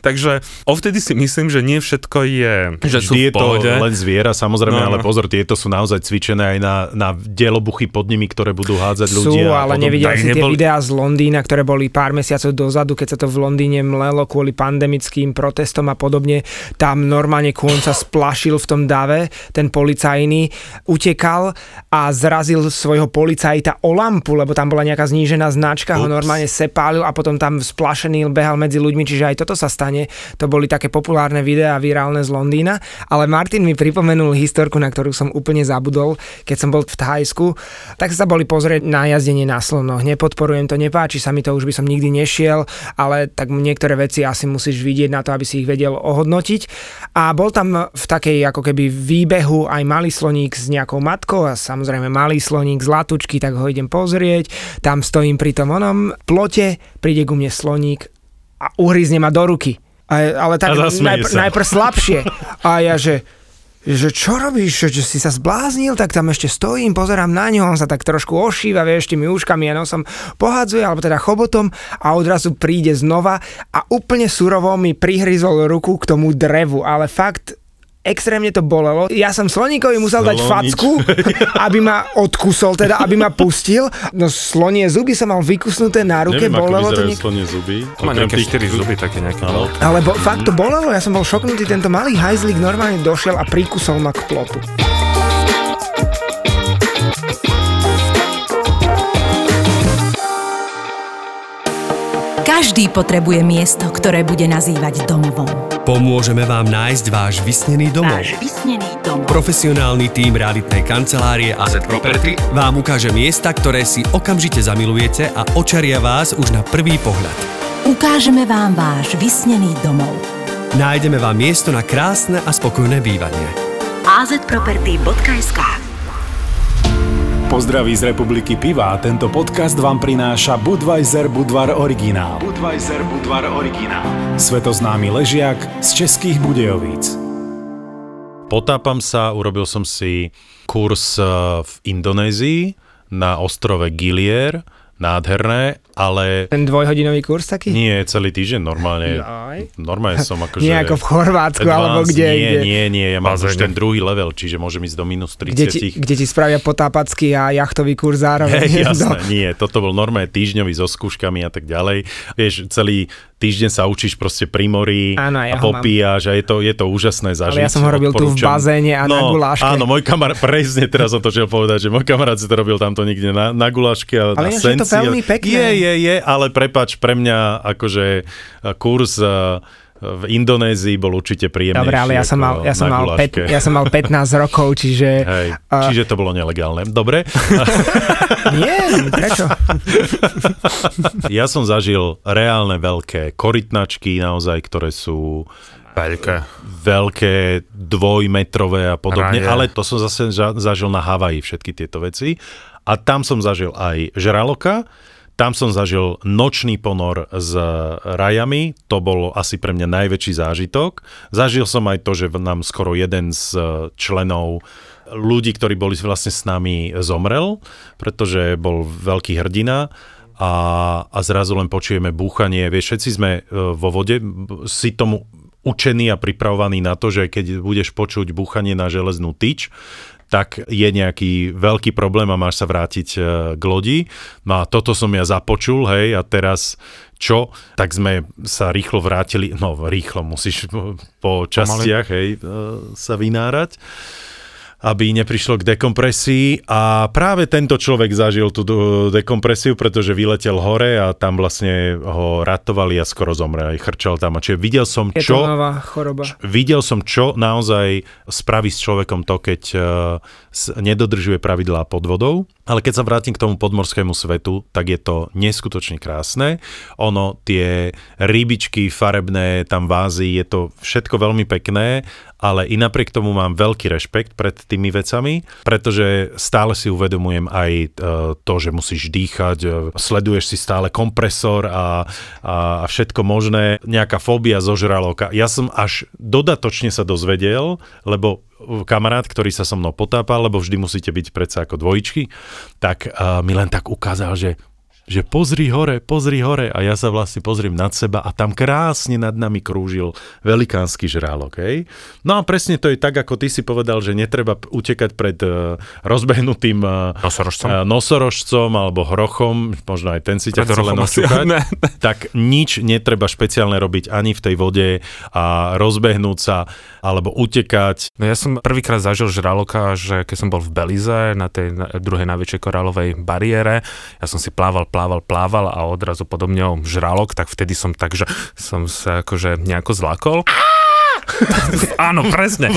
takže ovtedy si myslím, že nie všetko je, že sú Vždy v je to len zviera, samozrejme, No, ale no. pozor, tieto sú naozaj cvičené aj na, na dielobuchy pod nimi, ktoré budú hádzať Sú, ľudia. a ale nevidel si tie videá z Londýna, ktoré boli pár mesiacov dozadu, keď sa to v Londýne mlelo kvôli pandemickým protestom a podobne. Tam normálne kôň sa splašil v tom dave, ten policajný utekal a zrazil svojho policajta o lampu, lebo tam bola nejaká znížená značka, ho Ups. normálne sepálil a potom tam splašený behal medzi ľuďmi, čiže aj toto sa stane. To boli také populárne videá virálne z Londýna, ale Martin mi pripomenul historku, na ktorú som úplne zabudol, keď som bol v Thajsku, tak sa boli pozrieť na jazdenie na slonoch. Nepodporujem to, nepáči sa mi to, už by som nikdy nešiel, ale tak niektoré veci asi musíš vidieť na to, aby si ich vedel ohodnotiť. A bol tam v takej ako keby výbehu aj malý sloník s nejakou matkou a samozrejme malý sloník z latučky, tak ho idem pozrieť. Tam stojím pri tom onom plote, príde ku mne sloník a uhryzne ma do ruky. A, ale tak najpr- najprv slabšie. A ja, že že čo robíš, že si sa zbláznil, tak tam ešte stojím, pozerám na ňo, on sa tak trošku ošíva, vieš, tými úškami a nosom pohadzuje, alebo teda chobotom a odrazu príde znova a úplne surovo mi prihryzol ruku k tomu drevu, ale fakt extrémne to bolelo. Ja som sloníkovi musel dať Slonič. facku, aby ma odkusol, teda aby ma pustil. No slonie zuby som mal vykusnuté na ruke, Neviem, ako bolelo to niek- slonie zuby. Má Okrem nejaké tých- 4 zuby, také nejaké. Áno. Ale bo, fakt to bolelo, ja som bol šoknutý, tento malý hajzlik normálne došiel a prikusol ma k plotu. Každý potrebuje miesto, ktoré bude nazývať domovom. Pomôžeme vám nájsť váš vysnený domov. Váš vysnený domov. Profesionálny tím realitnej kancelárie AZ Property vám ukáže miesta, ktoré si okamžite zamilujete a očaria vás už na prvý pohľad. Ukážeme vám váš vysnený domov. Nájdeme vám miesto na krásne a spokojné bývanie. azproperty.sk Pozdraví z Republiky Piva a tento podcast vám prináša Budweiser Budvar Originál. Budweiser Budvar Originál. Svetoznámy ležiak z českých Budejovíc. Potápam sa, urobil som si kurz eh, v Indonézii na ostrove Gilier, nádherné, ale Ten dvojhodinový kurz taký? nie celý týždeň, normálne, Jaj. normálne som akože... Nie ako v Chorvátsku, alebo advanced, kde, nie, kde, nie, nie, ja mám už ten druhý level, čiže môžem ísť do minus 30. kde, ti, kde ti spravia potápacký a jachtový kurz zároveň. Hej, jasné, No. nie, toto bol normálne týždňový so skúškami a tak ďalej. Vieš, celý týždeň sa učíš proste pri mori Áno, ja a mám. popíjaš a je to, je to úžasné zažiť. Ale ja som ho robil tu v odporúčam. bazéne a na no, guláške. Áno, môj kamarát, presne teraz som to chcel povedať, že môj kamarát si to robil tamto niekde na, na guláške a Ale na je to senci. veľmi pekné. Je, je, je, ale prepač, pre mňa akože eh, kurz eh, v Indonézii bol určite príjemnejší. Dobre, ale ja som mal, ja som mal, pet, ja som mal 15 rokov, čiže... Hej, a- čiže to bolo nelegálne. Dobre. Nie, prečo? Ja som zažil reálne veľké korytnačky, naozaj, ktoré sú Veľké. veľké, dvojmetrové a podobne, Raje. ale to som zase zažil na Havaji, všetky tieto veci. A tam som zažil aj žraloka, tam som zažil nočný ponor s rajami, to bol asi pre mňa najväčší zážitok. Zažil som aj to, že nám skoro jeden z členov ľudí, ktorí boli vlastne s nami, zomrel, pretože bol veľký hrdina a, a zrazu len počujeme búchanie. Vieš, všetci sme e, vo vode, si tomu učení a pripravovaní na to, že keď budeš počuť búchanie na železnú tyč, tak je nejaký veľký problém a máš sa vrátiť e, k lodi. No a toto som ja započul, hej, a teraz čo? Tak sme sa rýchlo vrátili, no rýchlo musíš po- častiach, hej, e, sa vynárať aby neprišlo k dekompresii a práve tento človek zažil tú dekompresiu, pretože vyletel hore a tam vlastne ho ratovali a skoro zomrel, aj chrčal tam. A čiže videl som, čo, choroba. videl som, čo naozaj spraví s človekom to, keď s- nedodržuje pravidlá pod vodou. Ale keď sa vrátim k tomu podmorskému svetu, tak je to neskutočne krásne. Ono, tie rybičky farebné, tam vázy, je to všetko veľmi pekné, ale i napriek tomu mám veľký rešpekt pred tými vecami, pretože stále si uvedomujem aj e, to, že musíš dýchať, e, sleduješ si stále kompresor a, a, všetko možné, nejaká fóbia zo. Ja som až dodatočne sa dozvedel, lebo kamarát, ktorý sa so mnou potápal, lebo vždy musíte byť predsa ako dvojičky, tak uh, mi len tak ukázal, že že pozri hore, pozri hore a ja sa vlastne pozriem nad seba a tam krásne nad nami krúžil velikánsky žrálok. Hej? No a presne to je tak, ako ty si povedal, že netreba utekať pred uh, rozbehnutým uh, Nosorožcom. uh, nosorožcom alebo hrochom, možno aj ten si ťa chce len ne. tak nič netreba špeciálne robiť ani v tej vode a rozbehnúť sa alebo utekať. No ja som prvýkrát zažil žraloka, že keď som bol v Belize na tej druhej najväčšej korálovej bariére, ja som si plával, plával, plával a odrazu podo mňou žralok, tak vtedy som tak, že som sa akože nejako zlakol. Áno, presne.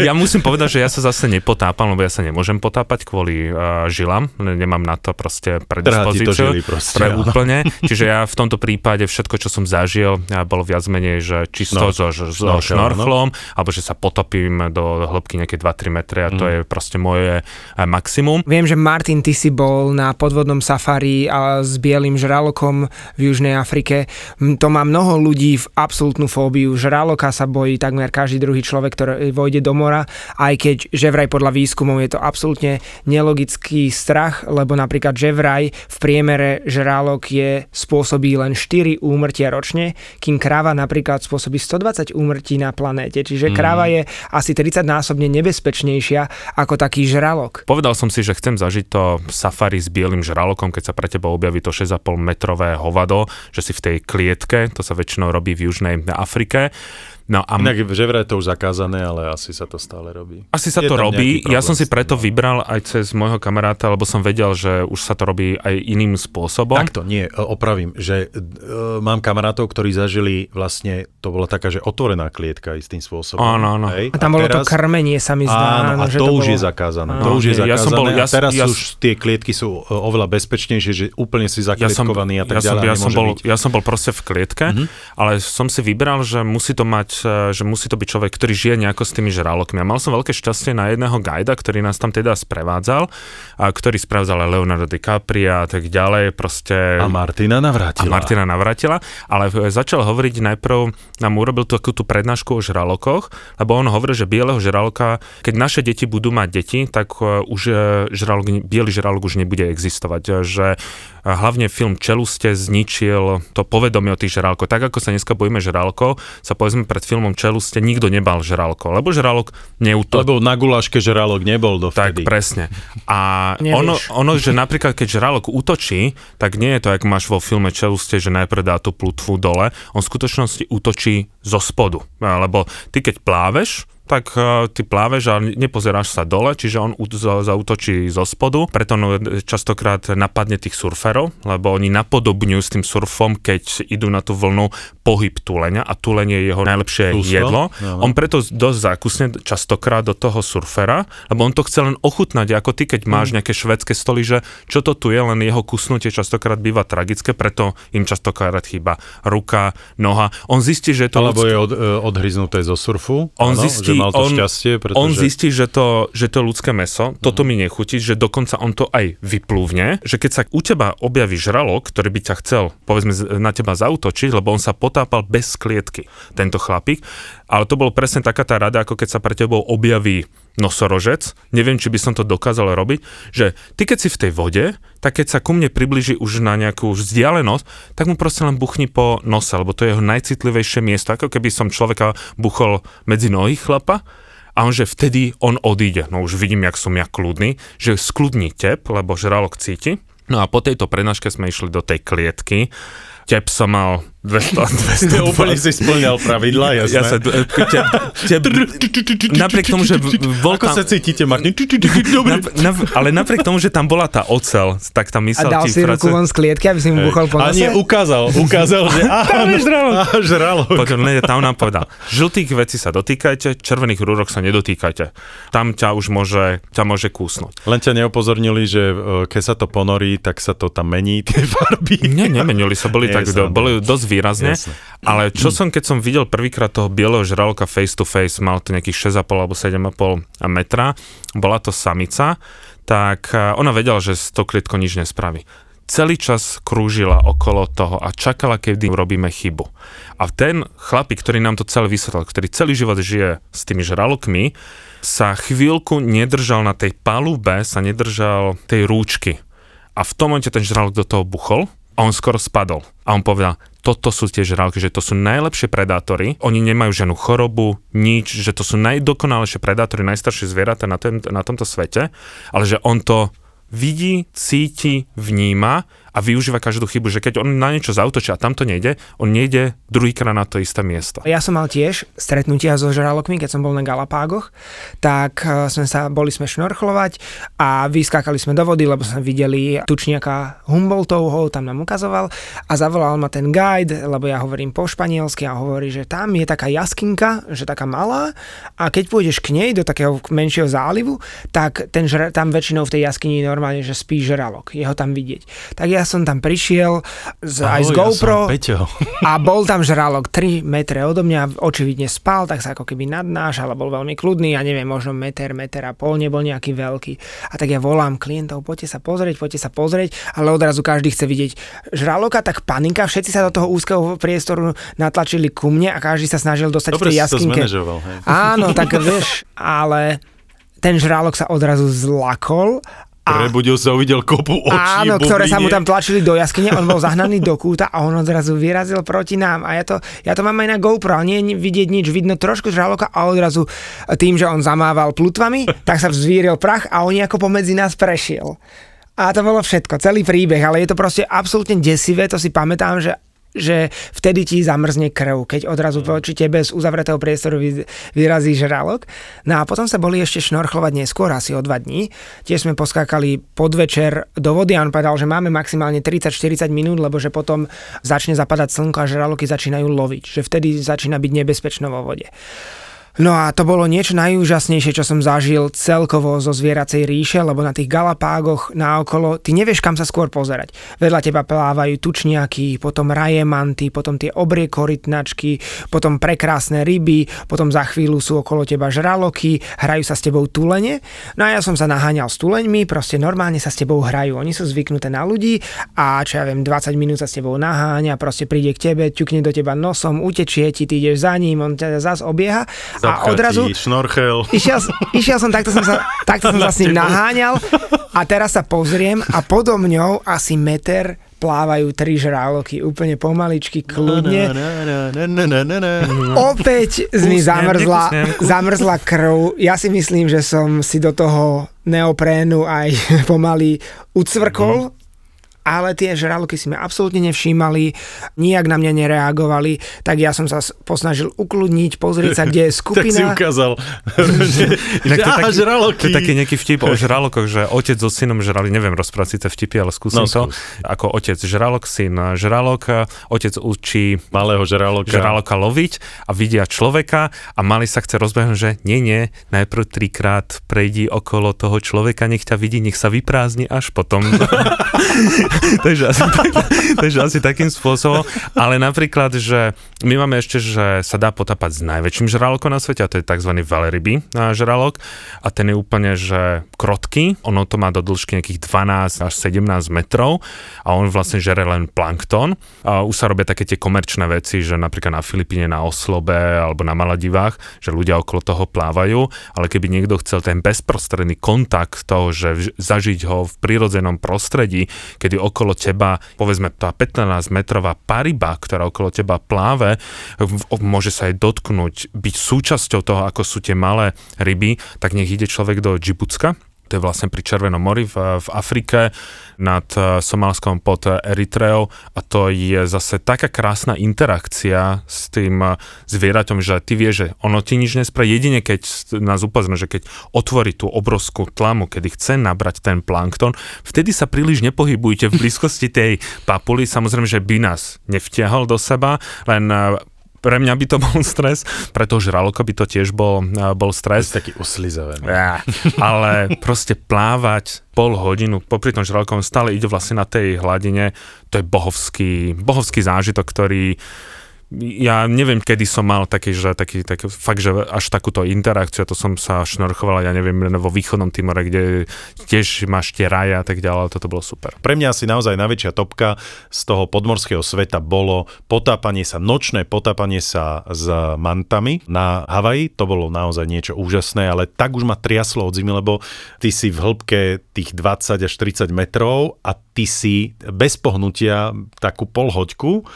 Ja musím povedať, že ja sa zase nepotápam, lebo ja sa nemôžem potápať kvôli uh, žilám. Nemám na to proste predispozíciu. proste, pre úplne. Čiže ja v tomto prípade všetko, čo som zažil, ja bolo viac menej, že čisto Snor- so, so, so snorkel, šnorchlom, alebo že sa potopím do hĺbky nejaké 2-3 metre a to je proste moje eh, maximum. Viem, že Martin, ty si bol na podvodnom safari a s bielým žralokom v Južnej Afrike. To má mnoho ľudí v absolútnu fóbiu. Žraloka sa bojí takmer každý druhý človek, ktorý vojde do mora, aj keď že vraj podľa výskumov je to absolútne nelogický strach, lebo napríklad že vraj v priemere žralok je spôsobí len 4 úmrtia ročne, kým kráva napríklad spôsobí 120 úmrtí na planéte. Čiže Mhm. kráva je asi 30 násobne nebezpečnejšia ako taký žralok. Povedal som si, že chcem zažiť to safari s bielým žralokom, keď sa pre teba objaví to 6,5 metrové hovado, že si v tej klietke, to sa väčšinou robí v Južnej Afrike. No a Inak že vraj to už zakázané, ale asi sa to stále robí. Asi sa Je to robí. nejaký Ja som si problém preto no. vybral aj cez môjho kamaráta, lebo som vedel, že už sa to robí aj iným spôsobom. Takto, nie, e, opravím, že uh, mám kamarátov, ktorí zažili vlastne, to bola taká, že otvorená klietka istým spôsobom. Áno, áno. Hej? A tam bolo to teraz- krmenie, sa mi zdá. Áno, a že to, už bolo... je zakázané. Áno. To už je Ja zakázané. som bol- ja- a teraz ja- už tie klietky sú e, oveľa bezpečnejšie, že úplne si ja som, zaklietkovaný a tak ja som, ďalej. ja, a som bol, byť. ja som bol proste v klietke, Mhm. ale som si vybral, že musí to mať, e, že musí to byť človek, ktorý žije nejako s tými žralokmi. A mal som veľké šťastie na jedného gajda, ktorý nás tam teda sprevádzal, a ktorý sprevádzal Leonardo DiCaprio a tak ďalej, proste... A Martina a navrátila. Martina navrátila, ale e, začal hovoriť najprv, nám urobil takú tú prednášku o žralokoch, lebo on hovoril, že bieleho žraloka, keď naše deti budú mať deti, tak e, už e, žralok, biely žralok už nebude existovať, e, že e, hlavne film Čeluste zničil to povedomie o tých žralkoch. Tak ako sa dneska bojíme žralkov, sa povedzme pred filmom Čeluste nikto nebal žralko, lebo žralok neutočí. Lebo na guláške žralok nebol Tak, dovtedy. presne. A ono, ono, že napríklad keď žralok útočí, tak nie je to, ako máš vo filme Čeluste, že najprv dá tú plutvu dole, on v skutočnosti útočí zo spodu. Lebo ty keď pláveš, tak uh, ty pláveš a nepozeráš sa dole, čiže on zautočí zo spodu, preto on častokrát napadne tých surferov, lebo oni napodobňujú s tým surfom, keď idú na tú vlnu pohyb tuleňa a tuleň je jeho najlepšie Úslo? jedlo. Áno. On preto dosť zákusne častokrát do toho surfera, lebo on to chce len ochutnať, ako ty, keď máš nejaké švedské stoly, že čo to tu je, len jeho kusnutie častokrát býva tragické, preto im častokrát chýba ruka, noha. On zistí, že je to Alebo ľudské- je od, e, odhryznuté zo surfu. on áno, zistí, že mal to on, šťastie, pretože... on zistí, že to, že to ľudské meso, toto mi nechutí, že dokonca on to aj vyplúvne, že keď sa u teba objaví žralok, ktorý by ťa chcel, povedzme, na teba zautočiť, lebo on sa potápal bez klietky, tento chlapík, ale to bolo presne taká tá rada, ako keď sa pre tebou objaví nosorožec, neviem, či by som to dokázal robiť, že ty keď si v tej vode, tak keď sa ku mne približí už na nejakú vzdialenosť, tak mu proste len buchni po nose, lebo to je jeho najcitlivejšie miesto, ako keby som človeka buchol medzi nohy chlapa, a on, že vtedy on odíde. No už vidím, jak som ja kľudný, že skľudní tep, lebo žralok cíti. No a po tejto prednáške sme išli do tej klietky. Tep som mal 200, 200 Úplne si splňal pravidla, jasné. ja sa, e, tep, tep, napriek tomu, že bol Ako tam, sa cítite, Martin? Dobre. nap, ale napriek tomu, že tam bola tá ocel, tak tam A myslel dal ti si ruku von z klietky, aby si mu buchol po A nose? nie, ukázal, ukázal, že áno, žralok. žralok. Potom ne, tam nám povedal, žltých vecí sa dotýkajte, červených rúrok sa nedotýkajte. Tam ťa už môže, ťa môže kúsnuť. Len ťa neopozornili, že e, keď sa to ponorí, tak sa to tam mení, tie farby. Nie, nemenili sa, boli, tak, boli dosť výrazne, Jasné. ale čo som, keď som videl prvýkrát toho bieleho žraloka face to face, mal to nejakých 6,5 alebo 7,5 metra, bola to samica, tak eh, ona vedela, že s tou klietkou nič nespraví. Celý čas krúžila okolo toho a čakala, kedy urobíme chybu. A ten chlapík, ktorý nám to celé vysvetlil, ktorý celý život žije s tými žralokmi, sa chvíľku nedržal na tej palube, sa nedržal tej rúčky. A v tom momente ten žralok do toho buchol a on skoro spadol. A on povedal, toto sú tie žraloky, že to sú najlepšie predátory, oni nemajú žiadnu chorobu, nič, že to sú najdokonalejšie predátory, najstaršie zvieratá na, na tomto svete, ale že on to vidí, cíti, vníma a využíva každú chybu, že keď on na niečo zautočí a tam to nejde, on nejde druhýkrát na to isté miesto. Ja som mal tiež stretnutia so žralokmi, keď som bol na Galapágoch, tak eh, sme sa, boli sme šnorchlovať a vyskákali sme do vody, lebo sme videli tučniaka Humboldtovho, tam nám ukazoval a zavolal ma ten guide, lebo ja hovorím po španielsky a hovorí, že tam je taká jaskinka, že taká malá a keď pôjdeš k nej do takého menšieho zálivu, tak ten žra, tam väčšinou v tej jaskyni normálne, že spí žralok, je ho tam vidieť. Tak ja som tam prišiel z, aj z Ahoj, GoPro Ja a bol tam žralok 3 metre odo mňa, očividne spal, tak sa ako keby nadnášal a bol veľmi kľudný, ja neviem, možno meter, meter a pol, nebol nejaký veľký. A tak ja volám klientov, poďte sa pozrieť, poďte sa pozrieť, ale odrazu každý chce vidieť žraloka, tak panika, všetci sa do toho úzkeho priestoru natlačili ku mne a každý sa snažil dostať Dobre v tej jaskinke. Áno, tak vieš, ale ten žralok sa odrazu zlakol a Prebudil sa, uvidel kopu očí, Áno, ktoré sa mu tam tlačili do jaskyne, on bol zahnaný do kúta a on odrazu vyrazil proti nám. A ja to, ja to mám aj na GoPro, ale nie vidieť nič, vidno trošku žraloka a odrazu tým, že on zamával plutvami, tak sa vzvíril prach a on ako pomedzi nás prešiel. A to bolo všetko, celý príbeh, ale je to proste absolútne desivé, to si pamätám, že že vtedy ti zamrzne krv, keď odrazu voči tebe z uzavretého priestoru vy- vyrazí žralok. No a potom sa boli ešte šnorchlovať neskôr, asi o dva dní. Tiež sme poskákali podvečer do vody a on povedal, že máme maximálne 30-40 minút, lebo že potom začne zapadať slnko a žraloky začínajú loviť, že vtedy začína byť nebezpečno vo vode. No a to bolo niečo najúžasnejšie, čo som zažil celkovo zo zvieracej ríše, lebo na tých galapágoch naokolo, ty nevieš, kam sa skôr pozerať. Vedľa teba plávajú tučniaky, potom rajemanty, potom tie obrie korytnačky, potom prekrásne ryby, potom za chvíľu sú okolo teba žraloky, hrajú sa s tebou tulene. No a ja som sa naháňal s tuleňmi, proste normálne sa s tebou hrajú. Oni sú zvyknuté na ľudí a čo ja viem, 20 minút sa s tebou naháňa, proste príde k tebe, ťukne do teba nosom, utečie ti, ty ideš za ním, on ťa zas obieha a odrazu šnorchel. išiel, išiel som, takto som sa, takto som sa s ním naháňal a teraz sa pozriem a podo mňou asi meter plávajú tri žraloky úplne pomaličky, kľudne. Opäť mi zamrzla, zamrzla krv. Ja si myslím, že som si do toho neoprénu aj pomaly ucvrkol. Ale tie žraloky si ma absolútne nevšímali, nijak na mňa nereagovali, tak ja som sa posnažil ukludniť, pozrieť sa, kde je Tak si skupina. ukázal. Inak to, je taký, žraloky. to je taký nejaký vtip o žralokoch, že otec so synom žrali, neviem rozprávať síce vtipy, ale skúsim No, to. skús. Ako otec žralok, syn žralok, otec učí Malého žraloka. žraloka loviť a vidia človeka a mali sa chce rozbehnúť, že nie, nie, najprv trikrát prejdi okolo toho človeka, nech ťa vidí, nech sa vyprázdni až potom. takže, asi, tak, takže asi takým spôsobom. Ale napríklad, že my máme ešte, že sa dá potapať s najväčším žralokom na svete a to je tzv. veľryby žralok a ten je úplne, že krotký, ono to má do dĺžky nejakých 12 až 17 metrov a on vlastne žere len plankton. A už sa robia také tie komerčné veci, že napríklad na Filipíne na Oslobe alebo na Maladivách, že ľudia okolo toho plávajú, ale keby niekto chcel ten bezprostredný kontakt toho, že zažiť ho v prírodzenom prostredí, kedy okolo teba, povedzme tá 15 metrová pariba, ktorá okolo teba pláve, môže sa aj dotknúť, byť súčasťou toho, ako sú tie malé ryby, tak nech ide človek do Džibucka, to je vlastne pri Červenom mori v, v Afrike nad eh, Somálskom pod eh, Eritreou. A to je zase taká krásna interakcia s tým eh, zvieraťom, že ty vieš, že ono ti nič nespraví, jedine keď nás upozorňuje, že keď otvorí tú obrovskú tlamu, kedy chce nabrať ten plankton, vtedy sa príliš nepohybujte v blízkosti tej papuly, samozrejme, že by nás nevtiahol do seba, len pre mňa by to bol stres, pre toho žraloka by to tiež bol, eh, bol stres. taký uslizavený. Ja, ale proste plávať pol hodinu popri tom žralokom stále ide vlastne na tej hladine, to je bohovský, bohovský zážitok, ktorý ja neviem, kedy som mal taký, že taký, taký fakt, že až takúto interakciu, to som sa šnorchoval, ja neviem, vo východnom Timore, kde tiež máš tie raje a tak ďalej, ale toto bolo super. Pre mňa asi naozaj najväčšia topka z toho podmorského sveta bolo potápanie sa, nočné potápanie sa s mantami na Havaji. To bolo naozaj niečo úžasné, ale tak už ma triaslo od zimy, lebo ty si v hĺbke tých 20 až 30 metrov a ty si bez pohnutia takú polhoďku,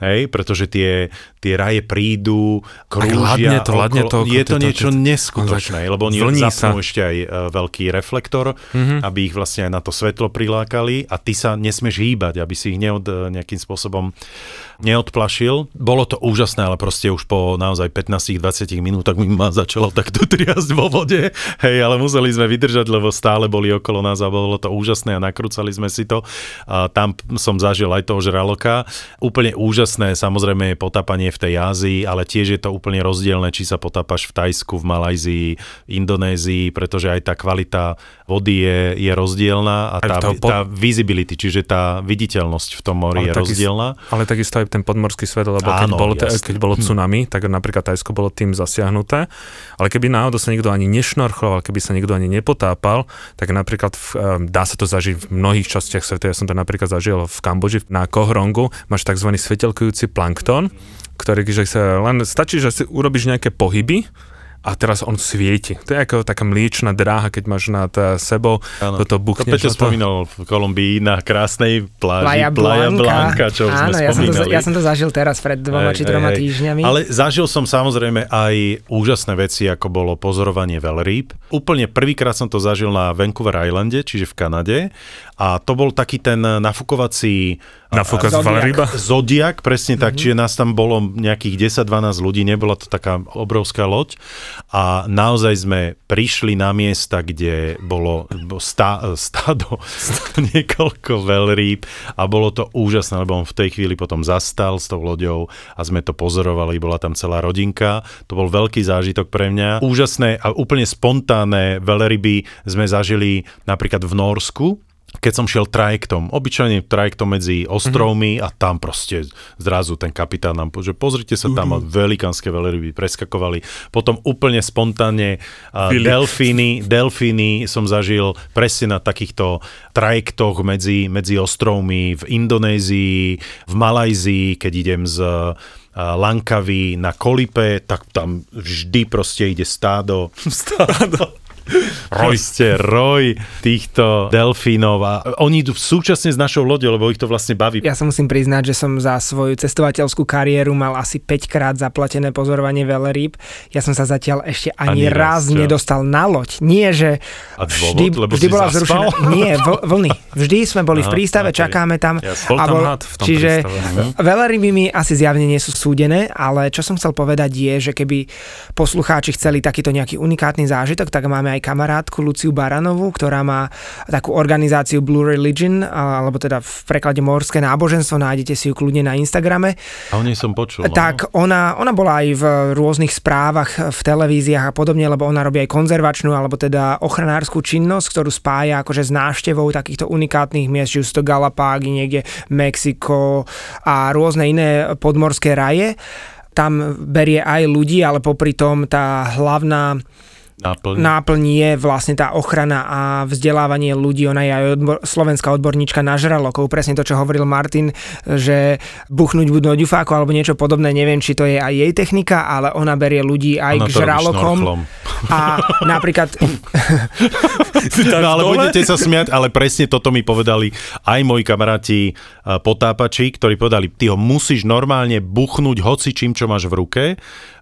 hej, pretože tie, tie raje prídu, krúžia to, hladne okolo- to, Je to- to to- niečo to- neskutočné, lebo oni zapnú sa. ešte aj e, veľký reflektor, mm-hmm. aby ich vlastne aj na to svetlo prilákali a ty sa nesmieš hýbať, aby si ich neod, e, nejakým spôsobom neodplašil. Bolo to úžasné, ale proste už po naozaj 15-20 minútach mi ma začalo takto triasť vo vode. Hej, ale museli sme vydržať, lebo stále boli okolo nás a bolo to úžasné a nakrúcali sme si to. A tam som zažil aj toho žraloka. Úplne úžasné, samozrejme je potápanie v tej Ázii, ale tiež je to úplne rozdielne, či sa potápaš v Tajsku, v Malajzii, Indonézii, pretože aj tá kvalita vody je, je rozdielna a tá, po- tá visibility, čiže tá viditeľnosť v tom mori je takis- rozdielna. ale takisto aj ten podmorský svet, lebo keď, Áno, bolo, te- jasne. keď bolo tsunami, tak napríklad Tajsko bolo tým zasiahnuté, ale keby náhodou sa nikto ani nešnorchoval, keby sa nikto ani nepotápal, tak napríklad v, dá sa to zažiť v mnohých častiach sveta, ja som to napríklad zažil v Kambodži, na Kohrongu, máš tzv. svetelkujúci plankton, ktorý, že sa len stačí, že si urobíš nejaké pohyby, a teraz on svieti. To je ako taká mliečna dráha, keď máš nad eh, sebou Áno. toto To buchneš. Peťo to- spomínal v Kolumbii na krásnej pláži Playa Playa Blanca. Blanca, čo Áno, sme ja som, to, spomínali. ja som to zažil teraz pred dvoma či troma týždňami. Ale zažil som samozrejme aj úžasné veci, ako bolo pozorovanie veľrýb. Úplne prvýkrát som to zažil na Vancouver Islande, čiže v Kanade. A to bol taký ten nafúkovací Nafúka z Zodiak. veľryba? Zodiak, presne tak, čiže nás tam bolo nejakých 10-12 ľudí, nebola to taká obrovská loď a naozaj sme prišli na miesta, kde bolo stá, stádo, niekoľko veľrýb a bolo to úžasné, lebo on v tej chvíli potom zastal s tou loďou a sme to pozorovali, bola tam celá rodinka, to bol veľký zážitok pre mňa. Úžasné a úplne spontánne veľryby sme zažili napríklad v Norsku, keď som šiel trajektom, obyčajne trajektom medzi ostrovmi a tam proste zrazu ten kapitán nám že pozrite sa tam a velikánske veľryby preskakovali. Potom úplne spontánne uh, delfíny, delfíny som zažil presne na takýchto trajektoch medzi, medzi ostrovmi v Indonézii, v Malajzii, keď idem z Lankavy na Kolipe, tak tam vždy proste ide stádo, stádo Roj. Proste roj týchto delfínov a oni idú súčasne s našou loďou, lebo ich to vlastne baví. Ja sa musím priznať, že som za svoju cestovateľskú kariéru mal asi 5 krát zaplatené pozorovanie veľrýb. Ja som sa zatiaľ ešte ani, Ani raz, raz, nedostal na loď. Nie, že A dôvod? vždy, Lebo vždy si bola zaspal? zrušená. Nie, vl- vlny. Vždy sme boli v Aha, prístave, okej. čakáme tam. Bol a tam had v tom čiže prístave. veľryby mi asi zjavne nie sú súdené, ale čo som chcel povedať je, že keby poslucháči chceli takýto nejaký unikátny zážitok, tak máme aj kamarátku Luciu Baranovú, ktorá má takú organizáciu Blue Religion, alebo teda v preklade Morské náboženstvo, nájdete si ju kľudne na Instagrame. A o nej som počul. No. Tak ona, ona bola aj v rôznych správach v televíziách a podobne, lebo ona robí aj konzervačnú alebo teda ochranárskú činnosť, ktorú spája akože s návštevou takýchto unikátnych miest, či sú to Galapágy, niekde Mexiko a rôzne iné podmorské raje. Tam berie aj ľudí, ale popri tom tá hlavná Náplň. náplň je vlastne tá ochrana a vzdelávanie ľudí. Ona je aj odbor, slovenská odborníčka na žralokov. Presne to, čo hovoril Martin, že buchnúť buď do ďufáku alebo niečo podobné. Neviem, či to je aj jej technika, ale ona berie ľudí aj Ona k žralokom. A napríklad No ale budete sa smiať, ale presne toto mi povedali aj moji kamaráti a, potápači, ktorí povedali, ty ho musíš normálne buchnúť hoci čím, čo máš v ruke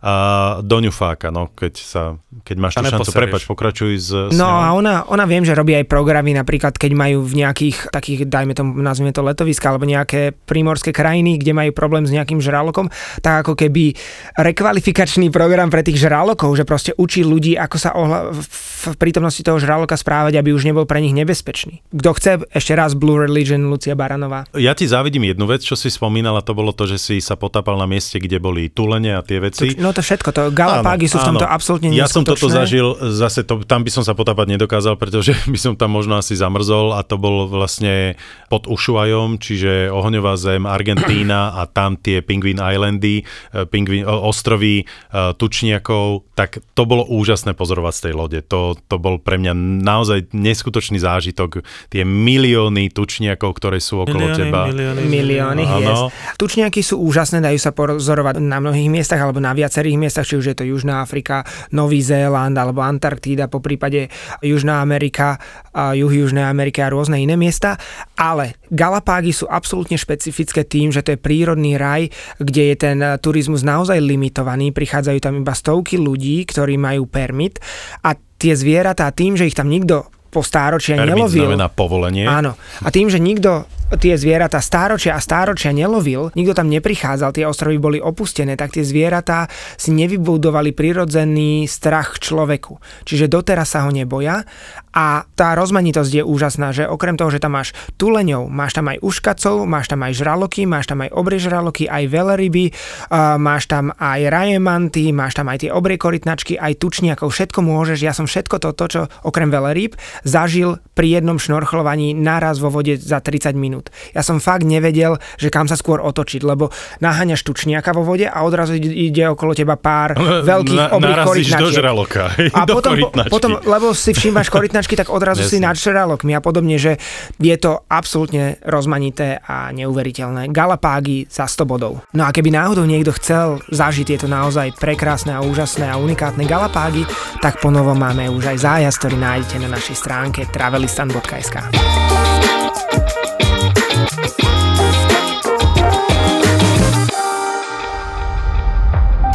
a do no, keď, sa, keď máš tú šancu, prepač, pokračuj s, s No ňou. a ona, ona viem, že robí aj programy, napríklad keď majú v nejakých takých, dajme tomu, nazvime to letoviska, alebo nejaké prímorské krajiny, kde majú problém s nejakým žralokom, tak ako keby rekvalifikačný program pre tých žralokov, že proste učí ľudí, ako sa ohla- v prítomnosti toho žraloka správať, aby už nebol pre nich nebezpečný. Kto chce, ešte raz Blue Religion, Lucia Baranová. Ja ti závidím jednu vec, čo si spomínala, to bolo to, že si sa potápal na mieste, kde boli tulene a tie veci. No to všetko, to Galapágy sú v tomto absolútne Ja som toto neskutočné. zažil, zase to, tam by som sa potápať nedokázal, pretože by som tam možno asi zamrzol a to bol vlastne pod Ushuajom, čiže ohňová zem, Argentína a tam tie Penguin Islandy, eh, pingvin, o- ostrovy eh, tučniakov, tak to bolo úžasné pozorovať z tej lode. To, to bol pre mňa naozaj neskutočný zážitok. Tie milióny tučniakov, ktoré sú okolo Milióny, teba. milióny, Milióny Áno. hviezd. Tučniaky sú úžasné, dajú sa pozorovať na mnohých miestach alebo na viacerých miestach, či už je to Južná Afrika, Nový Zéland alebo Antarktída, po prípade Južná Amerika, juh Južnej Ameriky a rôzne iné miesta. Ale Galapágy sú absolútne špecifické tým, že to je prírodný raj, kde je ten eh, turizmus naozaj limitovaný, prichádzajú tam iba stovky ľudí, ktorí majú permit a tie zvieratá tým, že ich tam nikto po stáročia Permit nelovil. znamená povolenie. Áno. A tým, že nikto tie zvieratá stáročia a stáročia nelovil, nikto tam neprichádzal, tie ostrovy boli opustené, tak tie zvieratá si nevybudovali prirodzený strach človeku. Čiže doteraz sa ho neboja a tá rozmanitosť je úžasná, že okrem toho, že tam máš tuleňov, máš tam aj uškacov, máš tam aj žraloky, máš tam aj obrie žraloky, aj veľryby, a máš tam aj rajemanty, máš tam aj tie obrie korytnačky, aj tučniakov, všetko môžeš, ja som všetko toto, čo okrem veľryb, zažil pri jednom šnorchlovaní naraz vo vode za 30 minút. Ja som fakt nevedel, že kam sa skôr otočiť, lebo naháňaš tučniaka vo vode a odrazu ide, okolo teba pár veľkých obrých narazíš do korytnačiek. žraloka. A do potom, korytnačky. potom, lebo si všímaš korytnačky, tak odrazu si nad žralokmi a podobne, že je to absolútne rozmanité a neuveriteľné. Galapágy za 100 bodov. No a keby náhodou niekto chcel zažiť tieto naozaj prekrásne a úžasné a unikátne Galapágy, tak po novom máme už aj zájazd, ktorý nájdete na našej stránke travelistan.sk.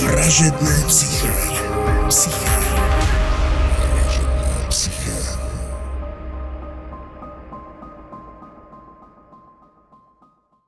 Вражедная психика. Психика.